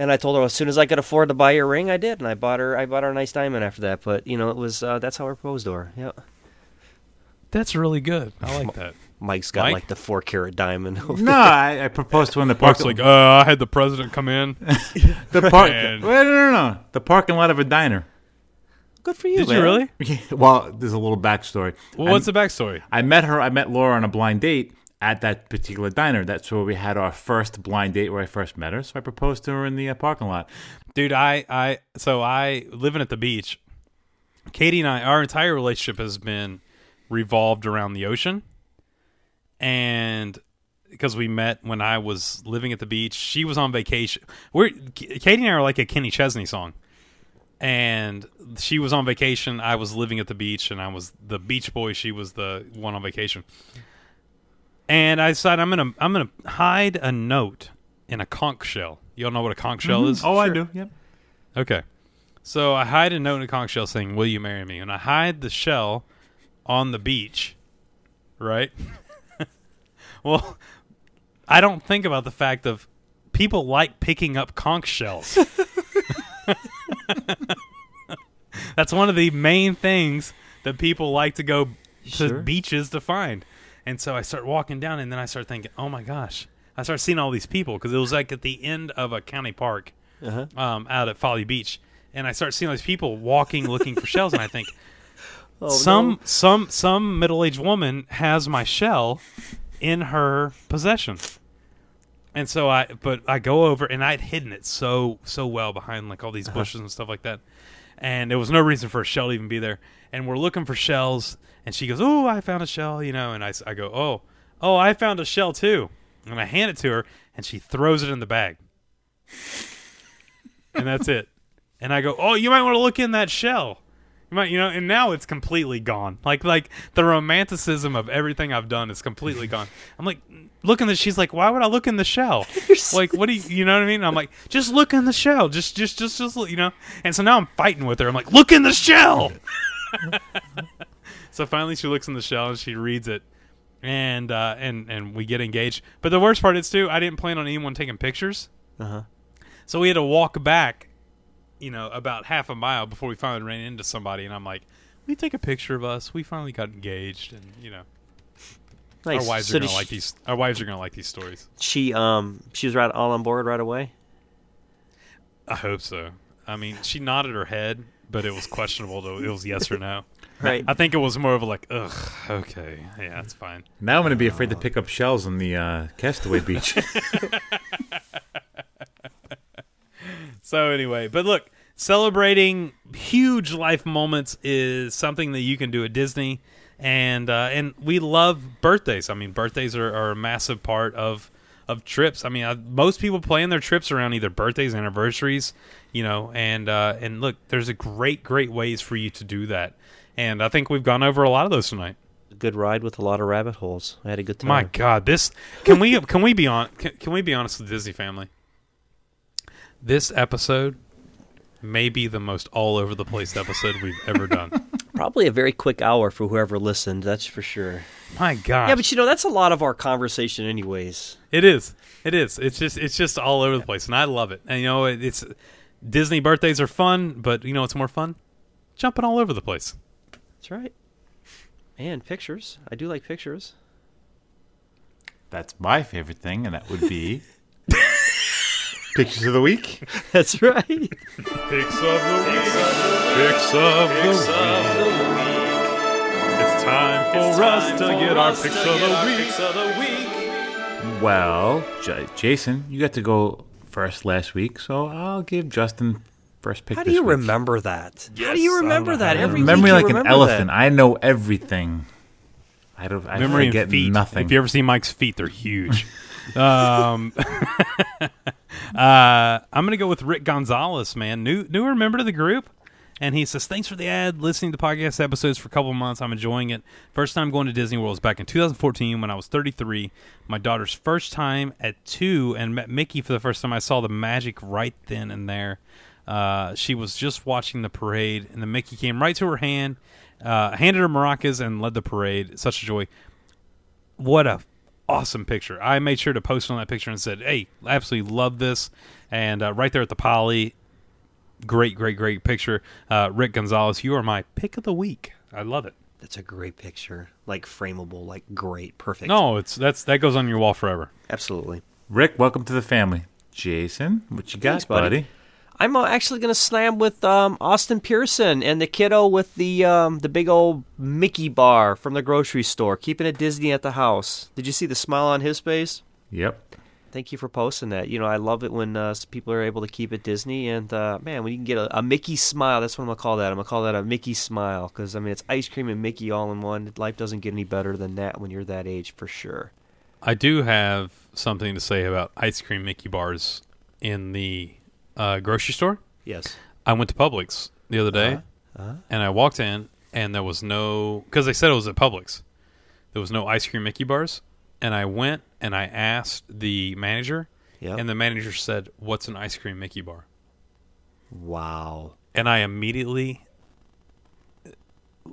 And I told her as soon as I could afford to buy her a ring, I did, and I bought her. I bought her a nice diamond after that. But you know, it was uh, that's how I proposed to her. Yeah. That's really good. I like that. Mike's got Mike? like the four carat diamond. No, I, I proposed to her in the park. Mark's like, uh, I had the president come in. the park. Man. Wait, no, no, no. The parking lot of a diner. Good for you. Did you man. really? well, there's a little backstory. Well, I- what's the backstory? I met her. I met Laura on a blind date at that particular diner. That's where we had our first blind date where I first met her. So I proposed to her in the uh, parking lot. Dude, I, I, so I living at the beach. Katie and I, our entire relationship has been revolved around the ocean, and because we met when I was living at the beach, she was on vacation. We're Katie and I are like a Kenny Chesney song, and she was on vacation. I was living at the beach, and I was the beach boy. She was the one on vacation. And I decided I'm gonna I'm gonna hide a note in a conch shell. You all know what a conch shell mm-hmm. is? Oh, I do. Yep. Okay. So I hide a note in a conch shell saying, Will you marry me? And I hide the shell on the beach. Right? well, I don't think about the fact of people like picking up conch shells. That's one of the main things that people like to go to Sure. beaches to find. And so I start walking down, and then I start thinking, oh my gosh. I start seeing all these people because it was like at the end of a county park Uh-huh. um, out at Folly Beach. And I start seeing all these people walking looking for shells, and I think, Oh, some no. some some middle aged woman has my shell in her possession. And so I but I go over and I'd hidden it so so well behind like all these uh-huh. bushes and stuff like that. And there was no reason for a shell to even be there. And we're looking for shells and she goes, "Oh, I found a shell," you know, and I, I go, "Oh, oh, I found a shell too." And I hand it to her and she throws it in the bag. and that's it. And I go, "Oh, you might want to look in that shell." You you know, and now it's completely gone. Like, like the romanticism of everything I've done is completely gone. I'm like, look in the. She's like, why would I look in the shell? like, what do you, you know what I mean? I'm like, just look in the shell. Just, just, just, just, you know. And so now I'm fighting with her. I'm like, look in the shell. so finally, she looks in the shell and she reads it, and uh, and and we get engaged. But the worst part is too, I didn't plan on anyone taking pictures. Uh-huh. So we had to walk back, you know, about half a mile before we finally ran into somebody. And I'm like, "We take a picture of us. We finally got engaged." And you know, Nice. our wives So are gonna like these. Our wives are gonna like these stories. She um she was right all on board right away. I hope so. I mean, she nodded her head, but it was questionable. Though it was yes or no. Right. I think it was more of a like, ugh, okay, yeah, that's fine. Now I'm going to be afraid to pick up shells on the uh, Castaway Beach. So anyway, but look, celebrating huge life moments is something that you can do at Disney, and uh, and we love birthdays. I mean, birthdays are, are a massive part of of trips. I mean, uh, most people plan their trips around either birthdays, anniversaries, you know, and uh, and look, there's a great great ways for you to do that, and I think we've gone over a lot of those tonight. Good ride with a lot of rabbit holes. I had a good time. My God, this can we can we be on can, can we be honest with the Disney family? This episode may be the most all over the place episode we've ever done. Probably a very quick hour for whoever listened. That's for sure. My God. Yeah, but you know that's a lot of our conversation, anyways. It is. It is. It's just it's just all over the place, and I love it. And you know, it's Disney birthdays are fun, but you know what's more fun? Jumping all over the place. That's right. And pictures. I do like pictures. That's my favorite thing, and that would be pictures of the week. That's right. Picks of the week. Picks of the week. It's time for us to get our picks of the week. Well, J- Jason, you got to go first last week, so I'll give Justin first pick. How do this you week. remember that? Yes, How do you remember that how to every Memory week? you like an elephant. that. I know everything. I don't. I Memory and forget feet. nothing. If you ever see Mike's feet, they're huge. um, uh, I'm gonna go with Rick Gonzalez, man, new newer member to the group, and he says thanks for the ad. Listening to podcast episodes for a couple months, I'm enjoying it. First time going to Disney World was back in 2014 when I was 33. My daughter's first time at two, and met Mickey for the first time. I saw the magic right then and there. Uh, she was just watching the parade, and the Mickey came right to her hand, uh, handed her maracas, and led the parade. Such a joy what a awesome picture. I made sure to post on that picture and said, "Hey, absolutely love this." And uh, right there at the Poly, great, great, great picture. Uh, Rick Gonzalez, you are my pick of the week. I love it. That's a great picture. Like frameable, like great, perfect. No, it's that's that goes on your wall forever. absolutely. Rick, welcome to the family. Jason, what you got, Thanks, buddy. buddy? I'm uh, actually going to slam with um, Austin Pearson and the kiddo with the um, the big old Mickey bar from the grocery store, keeping it Disney at the house. Did you see the smile on his face? Yep. Thank you for posting that. You know, I love it when uh, people are able to keep it Disney, and uh, man, when you can get a, a Mickey smile, that's what I'm gonna call that. I'm gonna call that a Mickey smile because I mean it's ice cream and Mickey all in one. Life doesn't get any better than that when you're that age, for sure. I do have something to say about ice cream Mickey bars in the uh, grocery store. Yes. I went to Publix the other day, and I walked in, and there was no because they said it was at Publix. There was no ice cream Mickey bars, and I went and I asked the manager, Yep. and the manager said, "What's an ice cream Mickey bar?" Wow. And I immediately,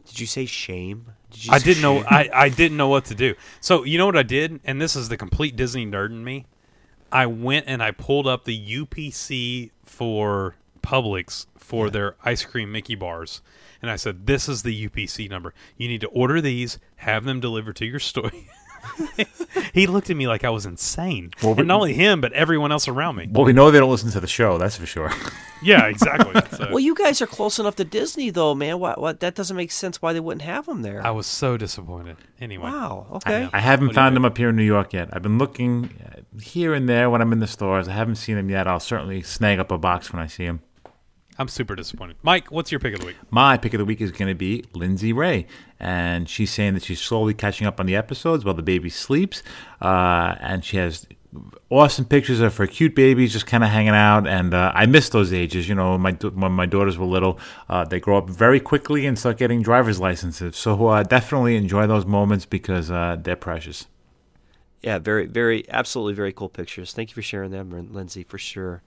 Did you say shame? Did you I didn't know. I, I didn't know what to do. So you know what I did, and this is the complete Disney nerd in me. I went and I pulled up the UPC for Publix for their ice cream Mickey bars. And I said, This is the UPC number. You need to order these, have them delivered to your store. he looked at me like I was insane. Well, and not only him, but everyone else around me. Well, we know they don't listen to the show. That's for sure. Yeah, exactly. So Well, you guys are close enough to Disney, though, man. What? What? That doesn't make sense. Why they wouldn't have them there? I was so disappointed. Anyway. wow. Okay. I haven't What found think? them up here in New York yet. I've been looking uh, here and there when I'm in the stores. I haven't seen them yet. I'll certainly snag up a box when I see them. I'm super disappointed. Mike, what's your pick of the week? My pick of the week is going to be Lindsay Ray, and she's saying that she's slowly catching up on the episodes while the baby sleeps, uh, and she has awesome pictures of her cute babies just kind of hanging out. And uh, I miss those ages. You know, when my when my daughters were little, uh, they grow up very quickly and start getting driver's licenses. So uh, definitely enjoy those moments because uh, they're precious. Yeah, very, very, absolutely very cool pictures. Thank you for sharing them, Lin- Lindsay, for sure.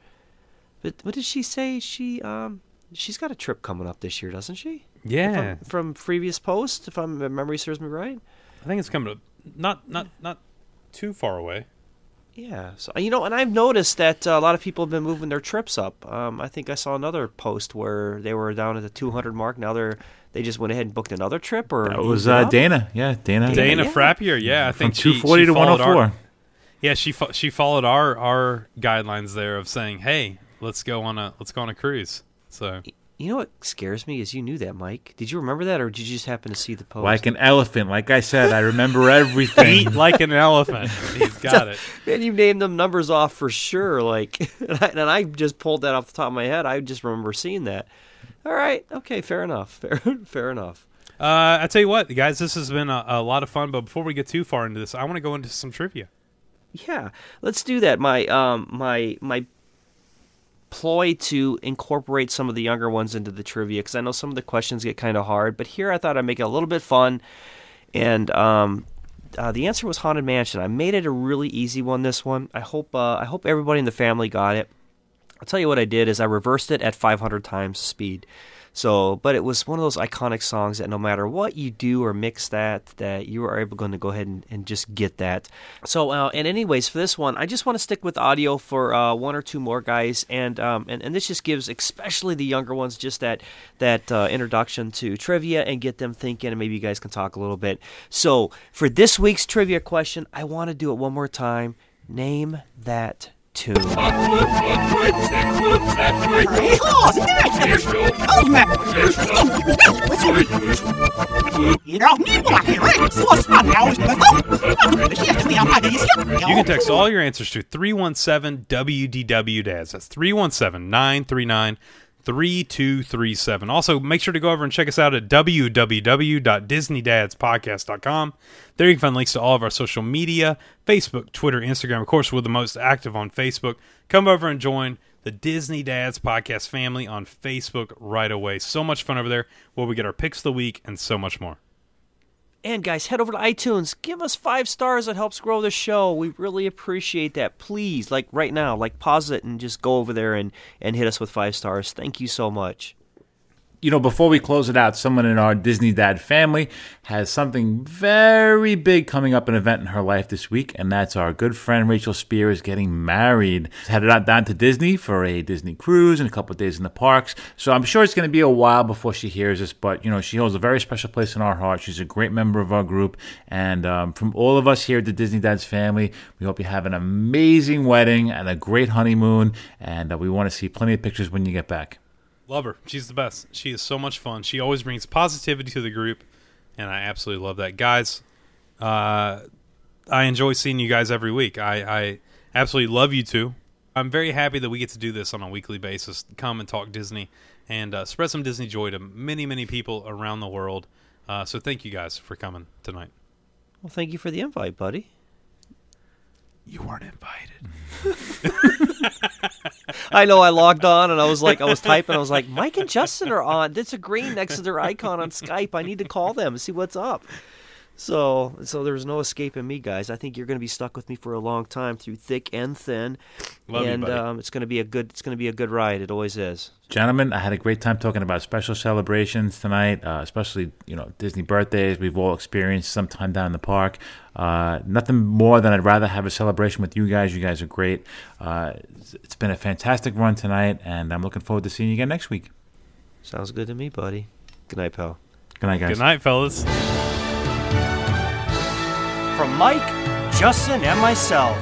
But what did she say? She um, she's got a trip coming up this year, doesn't she? Yeah. From previous post, if I'm, if memory serves me right. I think it's coming up not not not too far away. Yeah. So you know, and I've noticed that uh, a lot of people have been moving their trips up. Um, I think I saw another post where they were down at the 200 mark. Now they're they just went ahead and booked another trip, or That was uh. Dana. Yeah, Dana. Dana yeah. Frappier, yeah, I From think she- 240 she to followed our- 104. yeah, she fo- she followed our our guidelines there of saying, "Hey, let's go on a let's go on a cruise." So You know what scares me is you knew that, Mike. Did you remember that, or did you just happen to see the post? Like an elephant. Like I said, I remember everything. eat like an elephant. He's got it. Man, you named them numbers off for sure. Like, and I, and I just pulled that off the top of my head. I just remember seeing that. All right, okay, fair enough. Fair, fair enough. Uh, I tell you what, guys, this has been a, a lot of fun. But before we get too far into this, I want to go into some trivia. Yeah, let's do that. My um my my ploy to incorporate some of the younger ones into the trivia because I know some of the questions get kind of hard, but here I thought I'd make it a little bit fun. And um, uh, the answer was haunted mansion. I made it a really easy one. This one, I hope uh, I hope everybody in the family got it. I'll tell you what I did is I reversed it at 500 times speed. So, but it was one of those iconic songs that no matter what you do or mix that, that you are able going to go ahead and, and just get that. So, uh, and anyways, for this one, I just want to stick with audio for uh, one or two more guys, and um, and and this just gives especially the younger ones just that that uh, introduction to trivia and get them thinking, and maybe you guys can talk a little bit. So, for this week's trivia question, I want to do it one more time. Name that You can text all your answers to 317 WDW Dads. That's 317 939 3237. Also, make sure to go over and check us out at www.disneydadspodcast.com. There you can find links to all of our social media Facebook, Twitter, Instagram. Of course, we're the most active on Facebook. Come over and join the Disney Dads Podcast family on Facebook right away. So much fun over there where we get our picks of the week and so much more. And guys, head over to iTunes. Give us five stars. It helps grow the show. We really appreciate that. Please, like right now, like pause it and just go over there and, and hit us with five stars. Thank you so much. You know, before we close it out, someone in our Disney Dad family has something very big coming up, an event in her life this week, and that's our good friend Rachel Spears getting married. She's Headed out down to Disney for a Disney cruise and a couple of days in the parks. So I'm sure it's going to be a while before she hears this, but you know, she holds a very special place in our heart. She's a great member of our group, and um, from all of us here at the Disney Dads family, we hope you have an amazing wedding and a great honeymoon, and uh, we want to see plenty of pictures when you get back. Love her. She's the best. She is so much fun. She always brings positivity to the group, and I absolutely love that. Guys, uh, I enjoy seeing you guys every week. I, I absolutely love you two. I'm very happy that we get to do this on a weekly basis. Come and talk Disney and uh, spread some Disney joy to many, many people around the world. Uh, so thank you guys for coming tonight. Well, thank you for the invite, buddy. You weren't invited. I know I logged on and I was like, I was typing. I was like, Mike and Justin are on. It's a green next to their icon on Skype. I need to call them and see what's up. So, so there's no escaping me, guys. I think you're going to be stuck with me for a long time through thick and thin, Love you, and buddy. um, it's going to be a good. It's going to be a good ride. It always is. Gentlemen, I had a great time talking about special celebrations tonight, uh, especially you know Disney birthdays. We've all experienced sometime down in the park. Uh, nothing more than I'd rather have a celebration with you guys. You guys are great. Uh, it's- it's been a fantastic run tonight, and I'm looking forward to seeing you again next week. Sounds good to me, buddy. Good night, pal. Good night, guys. Good night, fellas. Mike, Justin, and myself,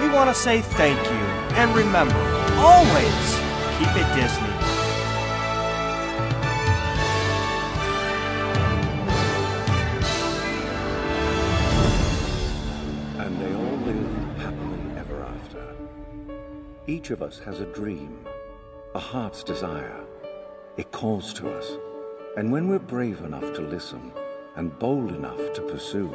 we want to say thank you. And remember, always keep it Disney. And they all lived happily ever after. Each of us has a dream, a heart's desire. It calls to us. And when we're brave enough to listen and bold enough to pursue,